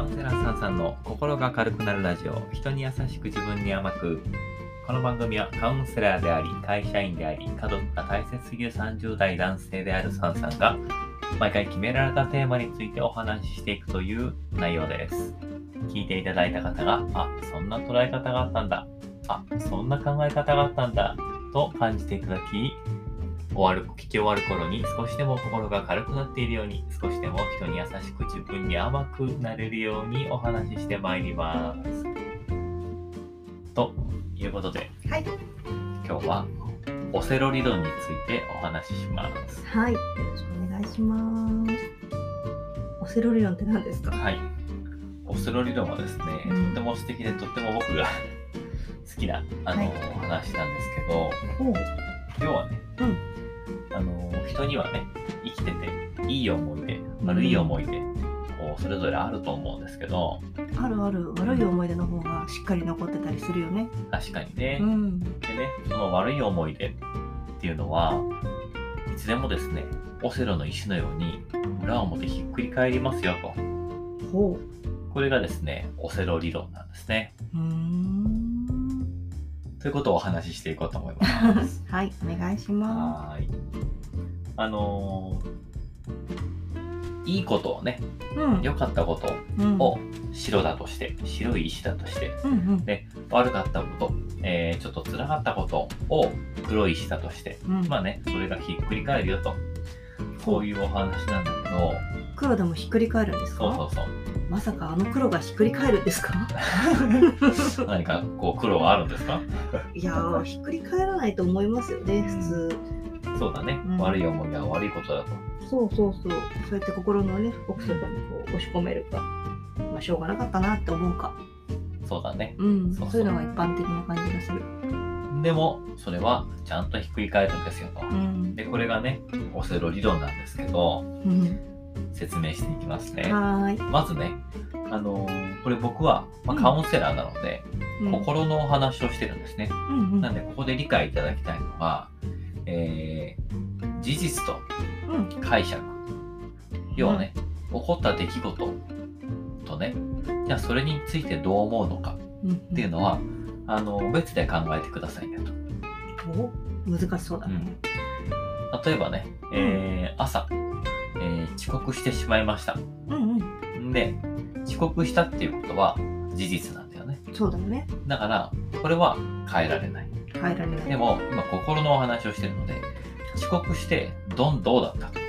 カウンセラーさんさんの心が軽くなるラジオ。人に優しく自分に甘く。この番組はカウンセラーであり会社員であり家族が大切すぎる30代男性であるサンさんが毎回決められたテーマについてお話ししていくという内容です。聞いていただいた方があそんな捉え方があったんだ。あそんな考え方があったんだ。と感じていただき終わる、聞き終わる頃に少しでも心が軽くなっているように、少しでも人に優しく自分に甘くなれるようにお話ししてまいります。ということで、はい。今日はオセロ理論についてお話しします。はい。よろしくお願いします。オセロ理論って何ですか？はい。オセロ理論はですね、うんとっても素敵でとっても僕が 好きなあの、はい話なんですけど、要はね、うん人にはね生きてていい思い出悪い思い出、こうそれぞれあると思うんですけどあるある。悪い思い出の方がしっかり残ってたりするよね。確かにね、うん。でねその悪い思い出っていうのはいつでもですねオセロの石のように裏表ひっくり返りますよとほこれがですねオセロ理論なんですねう。ん。ということをお話ししていこうと思います はい。お願いしまはーいあのーいいことをねす。うん。良かったことうん。を白だとして白い石だとしてうんうん。で悪かったこと、えーちょっと辛かったことを黒い石だとしてうん。まあねそれがひっくり返るよとこういうお話なんだけど黒でもひっくり返るんですか？そうそうそうまさかあの黒がひっくり返るんですか？何かこう黒があるんですか？いやー、ひっくり返らないと思いますよね、普通。そうだね、うん。悪い思いは悪いことだと。そうそうそう。そうやって心のね、奥底にこう押し込めるか、まあ、しょうがなかったなって思うか。そうだね。うん。そうそう。そういうのが一般的な感じがする。でもそれはちゃんとひっくり返るんですよと。うん。でこれがねオセロ理論なんですけどうん、説明していきますね。はーい。まずねあのーこれ僕は、まあ、うん。カウンセラーなので、うん、心のお話をしてるんですね。うんうん。なんで、ここで理解いただきたいのは、えー事実とうん解釈。要はね、起こった出来事とね、じゃあそれについてどう思うのかうんっていうのは、あの、別で考えてくださいねと。お難しそうだね。例えばね、えー朝、えー遅刻してしまいました。うんうん。んで、遅刻したっていうことは事実なんだよね。そうだよね。だから、これは変えられない。変えられない。でも、今心のお話をしてるので、遅刻して、どんどうだったと。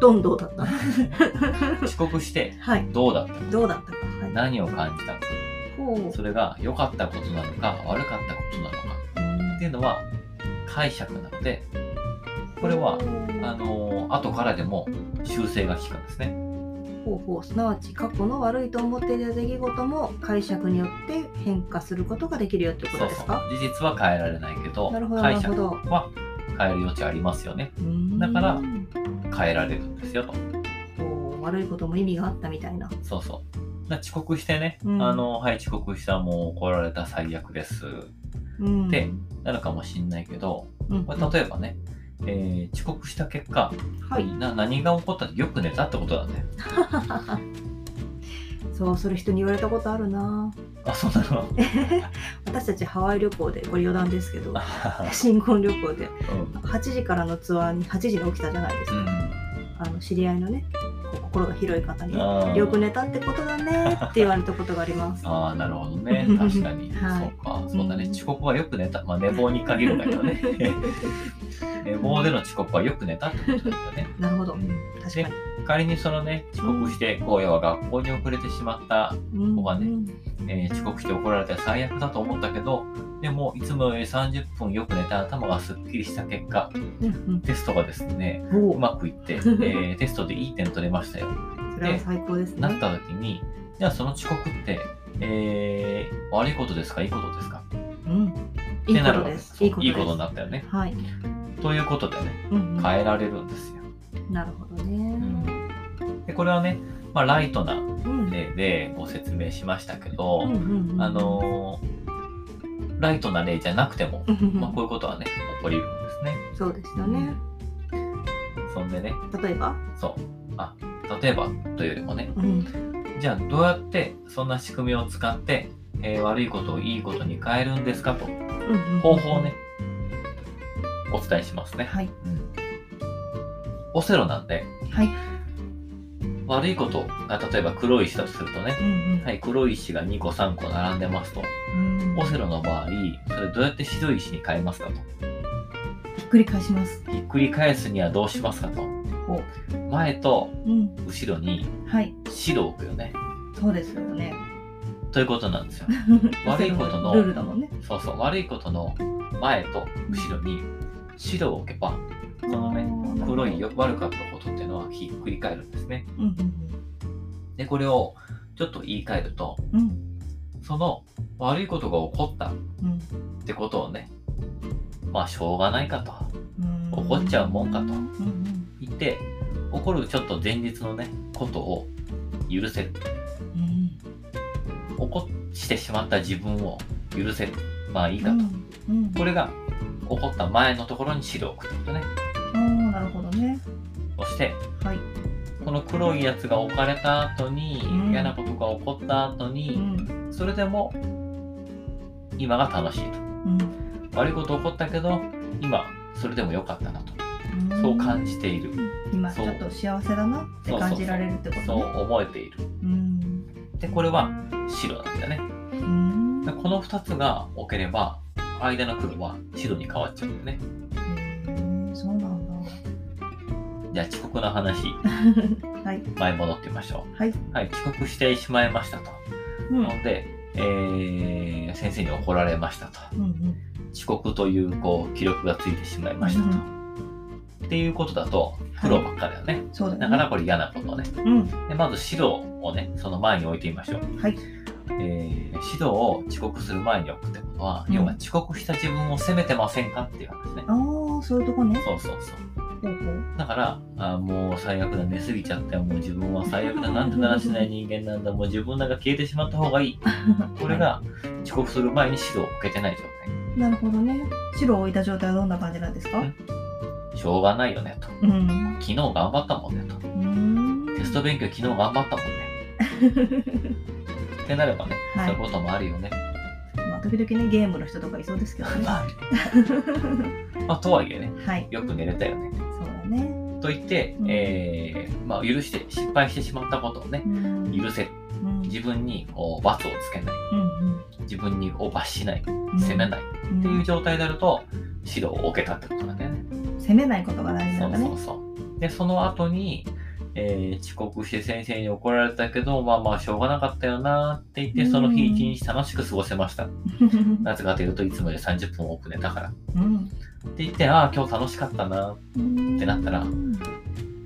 どんどうだった？遅刻して、はい。どうだった？か。どうだったか？はい。何を感じたか。ほうそれが良かったことなのか、悪かったことなのか。うんっていうのは、解釈なので、これは、あのー後からでも修正が効くんですね。ほうほうすなわち過去の悪いと思っていた出来事も解釈によって変化することができるよってことですか？事実は変えられないけど、なるほど解釈は変える余地ありますよね。だから変えられるんですよと。悪いことも意味があったみたいなそうそう。遅刻してね、うんあの、はい、遅刻した、もう怒られた最悪です。うんでなるかもしんないけど、うんこれ例えばね、えー遅刻した結果、はいな何が起こったよく寝たってことだよ。そうそれ人に言われたことあるなあ、そうなの？私たちハワイ旅行でこれ余談ですけどあ新婚旅行でうん。8時からのツアーに8時に起きたじゃないですか、うん。あの知り合いのね心が広い方によく寝たってことだねって言われたことがありますああ、なるほどね。確かに。はいそうか。そうだね。うん遅刻はよく寝た。まあ寝坊に限るんだけどね。寝坊での遅刻はよく寝たってことだよね。なるほどうん確かに仮にそのね、遅刻して、こう、要は学校に遅れてしまった、うんここはねうんえー遅刻して怒られて最悪だと思ったけど、でも、いつもより30分よく寝て頭がすっきりした結果、うんテストがですね、うまくいって、えーテストでいい点取れましたよ。それは最高ですね。なった時に、じゃあその遅刻って、えー悪いことですか？いいことですか？うん。いいことです。いいことになったよね。はい。ということでね、うんうん変えられるんですよ。なるほどね。で、これはね、まあ、ライトなうん。例でご説明しましたけど、うんうんうんあ、のーライトな例じゃなくても、うんうんうんまあ、こういうことはね、起こりうるんですね。そうですよね。そんでね、例えば、そう。あ、例えばというよりもね、うん。じゃあどうやってそんな仕組みを使って、えー悪いことをいいことに変えるんですかとうんうん方法をね。お伝えしますね。はい。オセロなんではい。悪いことが例えば黒い石だとするとね、うんうんはい、黒い石が2個3個並んでますと。うんオセロの場合、それどうやって白い石に変えますかと。ひっくり返します。ひっくり返すにはどうしますかと。お前とうん。後ろにはい。白を置くよね。そうですよね。ということなんですよ。悪いことのルールだもんね。そうそう、悪いことの前と後ろに白を置けば、そのね、黒いよ悪かったことっていうのはひっくり返るんですね。うんうんで、これをちょっと言い換えると、うん。うんその悪いことが起こったっうんてことをね、まあしょうがないかとうん。怒っちゃうもんかと言って、起こるちょっと前日のね、ことを許せる。うん起こしてしまった自分を許せる。まあいいかと。これが起こった前のところに白を置くってことね。ああ、なるほどね。そして、はい。この黒いやつが置かれた後に、うん嫌なことが起こった後うに、ん。それでも今が楽しいと。うん悪いこと起こったけど、今それでも良かったなと。そう感じている。今ちそうょっと幸せだなって感じられるってことそうね。思えている。うん。で、これは白なんだよね。うん。でこの2つが置ければ、間の黒は白に変わっちゃうんだよね。そうなんだ。じゃあ遅刻の話、はい。前戻ってみましょはい。う。はい、遅刻してしまいましたと。うん。ので、えー先生に怒られましたと。うんうん。遅刻というこう記録がついてしまいましたと。っていうことだと黒ばっかだよね。そうだよね。だからこれ嫌なことね。うん。でまず白をね、その前に置いてみましょう。はい。えー指導を遅刻する前に置くってことは、うん要は遅刻した自分を責めてませんかっていう話ね。ああ、そういうとこね。そうそうそう。だから、あーもう最悪だ、寝すぎちゃったよ、もう自分は最悪だ、なんてだらしない人間なんだ、もう自分なんか消えてしまった方がいい。これが遅刻する前に指導を受けてない状態。なるほどね。白を置いた状態はどんな感じなんですか？んしょうがないよねと。うん。昨日頑張ったもんねと。うん。テスト勉強昨日頑張ったもんね。ってなればね、はいそういうこともあるよね。まあ、時々ね、ゲームの人とかいそうですけどね。まあ、まあ、とはいえね、はい。よく寝れたよね。そうだね。と言って、うんえーまあ、許して、失敗してしまったことをねう、ん。許せる。うん。自分にこう罰をつけない。うん自分にこう罰しない。うん。責めない。うん。っていう状態であると、指導を受けたってことなんだよね。責めないことが大事そなんだね。うそうそう。で、その後に、えー遅刻して先生に怒られたけど、まあまあしょうがなかったよなって言って、その日一日楽しく過ごせました。なぜかというといつもより30分多く寝たから。ってうん。言って、ああ、今日楽しかったな。ってなったら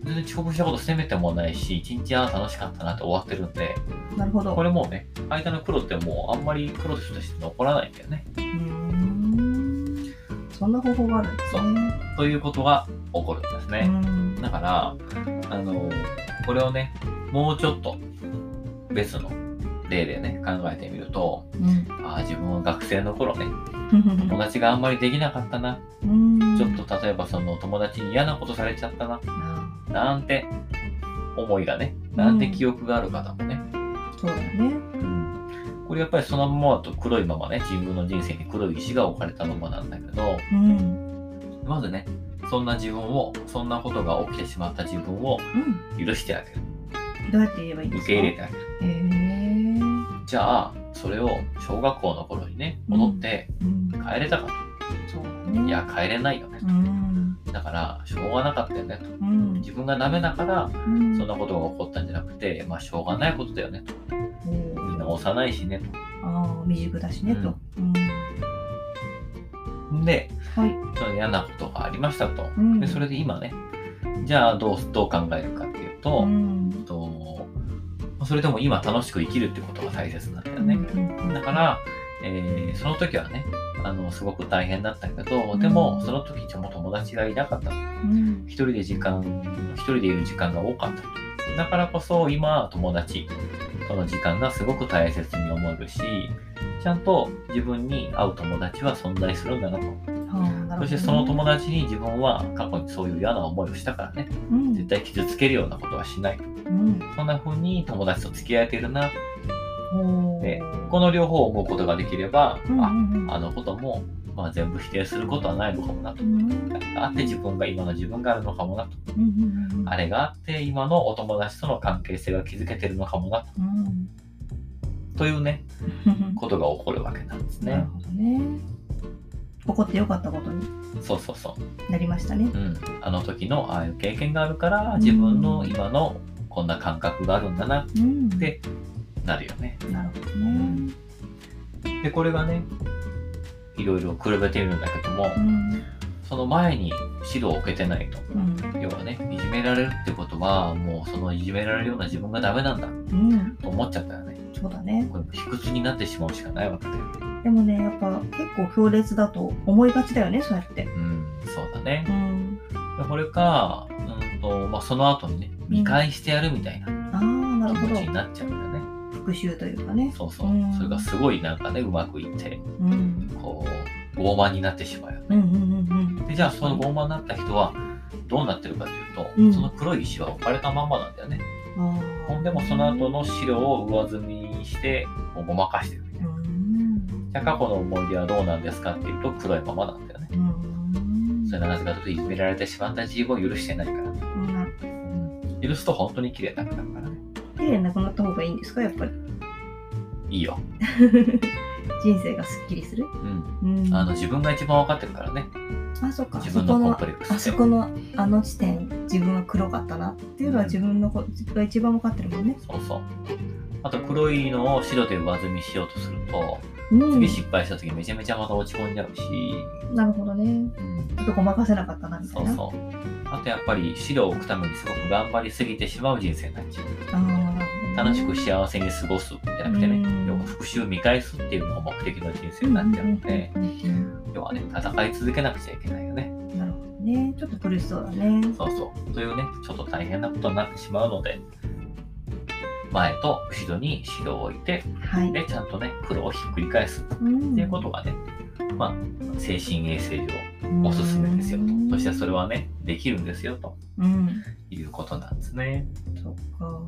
全然遅刻したこと責めてもないし、一日ああ楽しかったなって終わってるんで、なるほど。これもうね、間の黒ってもうあんまり黒として残らないんだよね。そんな方法があるんですね。ということが起こるんですね。うん。だから、あの、これをね、もうちょっと別の例でね、考えてみると、うん。ああ、自分は学生の頃ね、友達があんまりできなかったな。うん。ちょっと例えばその友達に嫌なことされちゃったな。あなんて思いがね、なんて記憶がある方もね。そうだよね。うん。これやっぱりそのままだと黒いままね、自分の人生に黒い石が置かれたままなんだけど、うん。まずね、そんな自分を、そんなことが起きてしまった自分をうん。許してあげる。どうやって言えばいいんですか？受け入れてあげる。へえ。じゃあ、それを小学校の頃にね、戻ってうん。帰れたかと。そうだね。いや、帰れないよねうん。と。だから、しょうがなかったよねと。うん。自分がダメだから、うん。そんなことが起こったんじゃなくて、まあ、しょうがないことだよねと。みんな幼いしねああ、未熟だしね、と。うん。と。で、はい。その嫌なことがありましたと。うんで、それで今ね、じゃあどう、どう考えるかっていうと、うん。とそれでも今楽しく生きるってことが大切なんだよね。うんだから、えーその時はね、あの、すごく大変だったけど、うんでも、その時ちょっと友達がいなかった。うん。一人で時間、一人でいる時間が多かった。だからこそ、今は友達との時間がすごく大切に思えるし、ちゃんと自分に会う友達は存在するんだなと。そしてその友達に自分は過去にそういう嫌な思いをしたからね、うん絶対傷つけるようなことはしない。うんそんな風に友達と付き合えてるな。で、この両方を思うことができれば、うんうんうんあ、あのことも、まあ、全部否定することはないのかもなとう。んあって自分が今の自分があるのかもなと。うんうんうんあれがあって今のお友達との関係性が築けてるのかもなと。うんというね、ことが起こるわけなんですね。なるほどね起こってよかったことにそうそうそう。なりましたねうん。あの時のああいう経験があるから、自分の今のこんな感覚があるんだな、うんでなるよね。なるほどねで、これがね、いろいろ比べてみるんだけども、うんその前に指導を受けてないと。うん要はね、いじめられるってことは、もうそのいじめられるような自分がダメなんだうんと思っちゃったよね。そうだねこれも卑屈になってしまうしかないわけだよ。でもねやっぱ結構強烈だと思いがちだよねそうやってうん、そうだねう。んでこれか、うんとまあ、その後にね、見返してやるみたいなああなる気ほど持ちになっちゃうんだよね。復讐というかねそうそう。うんそれがすごいなんかね、うまくいって、うんこう、傲慢になってしまうよね。うんうんうんで、じゃあその傲慢になった人は、どうなってるかというと、うんその黒い石は置かれたまんまなんだよね。うんあほんでもその後の白を上積みにして、もうごまかしてるみたじゃあ過去の思い出はどうなんですかっていうと、黒いままなんだよね。うんそれはなぜかというと、いじめられてしまった自分を許してないからね。うん許すと本当に綺麗なくなるからね。綺麗なくなった方がいいんですかやっぱり？いいよ。人生がすっきりする？うん。うんあの、自分が一番わかってるからね。あそっか自分のコンそこのプレックスあそこのあの地点自分は黒かったなっていうのは自分のこが一番分かってるもんねそうそう。あと黒いのを白で上積みしようとすると、うん。次失敗した時めちゃめちゃまた落ち込んじゃうし、なるほどね。うん、ちょっとごまかせなかったなみたいうな。そそう。あとやっぱり白を置くためにすごく頑張りすぎてしまう人生になっちゃう。楽しく幸せに過ごすじゃなくてね、うん。要は復讐を見返すっていうのが目的の人生になっちゃうので、うん要はね、戦い続けなくちゃいけないよね。うんなるほどね。ちょっと苦しそうだね。そうそう。というね、ちょっと大変なことになってしまうので、前と後ろに白を置いて、はい。で、ちゃんとね、黒をひっくり返す。っっていうことがね、まあ、精神衛生上おすすめですよと。そしてそれはね、できるんですよと。うん。いうことなんですね。そっか。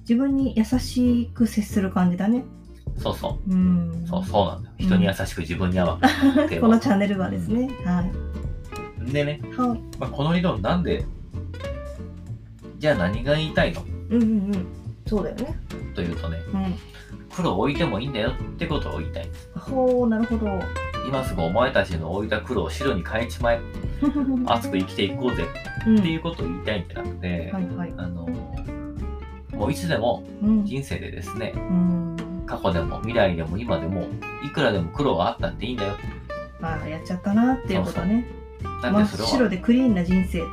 自分に優しく接する感じだね。そうそう。うん。そうそうなんだよ。人に優しく自分に甘く。テー こマのチャンネルはですね、はい。でね、はい。まあ、この理論なんで、じゃあ何が言いたいの？うんうんうんそうだよね。というとね、うん。黒を置いてもいいんだよってことを言いたい。ほうなるほど。今すぐお前たちの置いた黒を白に変えちまえ。熱く生きていこうぜ。うん。っていうことを言いたいんじゃなくて、はいはい。あの、もういつでもうん。人生でですね、うん。過去でも未来でも今でも、いくらでも苦労があったっていいんだよ。ああやっちゃったなっていうことね。なん真っ白でクリーンな人生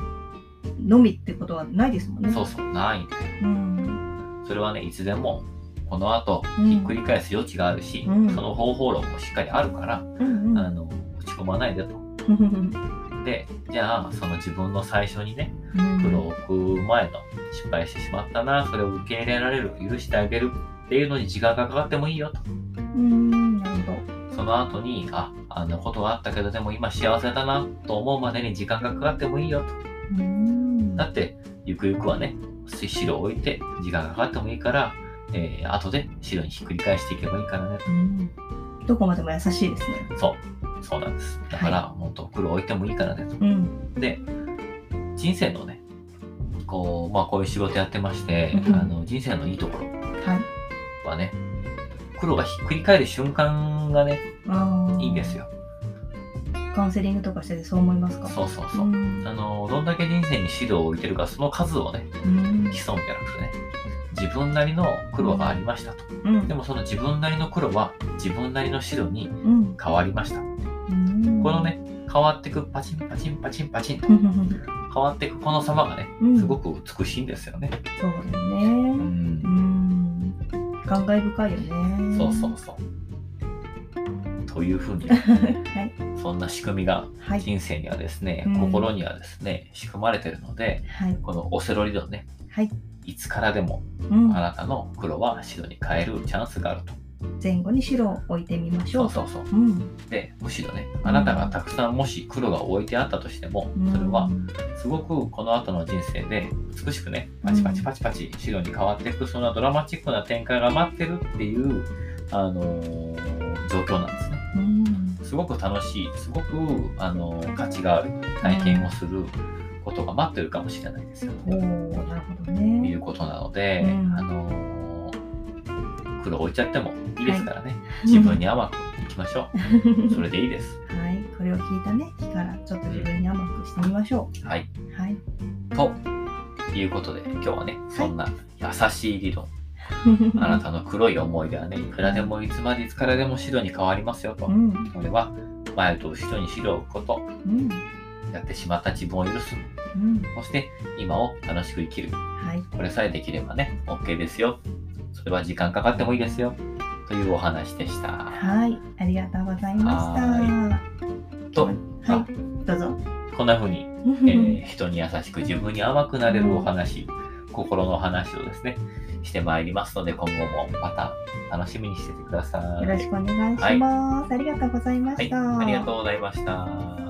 のみってことはないですもんね。そうそう、ないんだよ。うんそれはね、いつでも、この後、うん。ひっくり返す余地があるし、うん。その方法論もしっかりあるから、うんうん。あの、落ち込まないでと。で、じゃあ、その自分の最初にね、苦労を置く前の失敗してしまったな、それを受け入れられる、許してあげるっていうのに時間がかかってもいいよと。うん。なるほその後に、あ、あんなことがあったけど、でも今幸せだなと思うまでに時間がかかってもいいよと。どうん。だって、ゆくゆくはね、白を置いて時間がかかってもいいから、えー、後で白にひっくり返していけばいいからねうんどこまでも優しいですねと。そう、そうなんです。だから、本当黒置いてもいいからねと。うんで、人生のね、こう、まあこういう仕事やってまして、うんあの人生のいいところはいはね、黒がひっくり返る瞬間がね、いいんですよ。カウンセリングとかしててそう思いますか？そうそうそう。ん。あの、どんだけ人生に指導を置いてるか、その数をね、うん。競うんじゃなくてね、自分なりの苦労がありましたと。うん。でもその自分なりの苦労は自分なりの指導にうん。変わりました。うん。このね、変わってくパチンパチンパチンパチンと変わっていくこの様がね、うん。すごく美しいんですよね。そうだ。ね。うん。ん。感慨深いよね。そうそうそう。というふうに、はいそんな仕組みがはい。人生にはですね、うん。心にはですね、仕組まれてるので、はい。このオセロ理論ね、はい。いつからでもうん。あなたの黒は白に変えるチャンスがあると。前後に白を置いてみましょそううそうそう。うん。で、むしろね、あなたがたくさんもし黒が置いてあったとしても、それはすごくこの後の人生で美しくね、パチパチパチパチ白に変わっていく、そんなドラマチックな展開が待ってるっていう、あのー状況なんですね。うんすごく楽しい、すごく、あのー価値がある体験をすることが待ってるかもしれないですよ。おおなるほどとねいうことなので、うんあのー黒置いちゃってもいいですからね、自分に甘くいきましょう。それでいいです。はいこれを聞いたね日からちょっと自分に甘くしてみましょはい。うはいということで、今日はね、そんな優しい理論、あなたの黒い思い出はね、いくらでもいつまでいつからでも白に変わりますよとう。んそれは、前と後ろに白を置くこと、うんやってしまった自分を許す。うんそして、今を楽しく生きる。はいこれさえできればね、OK ですよ。それは時間かかってもいいですよ。というお話でした。はいありがとうございましたと、はいどうぞこんな風に、えー人に優しく自分に甘くなれるお話、心の話をですね、してまいりますので、今後もまた楽しみにしててください。よろしくお願いします、ありがとうございまはい、した、ありがとうございました。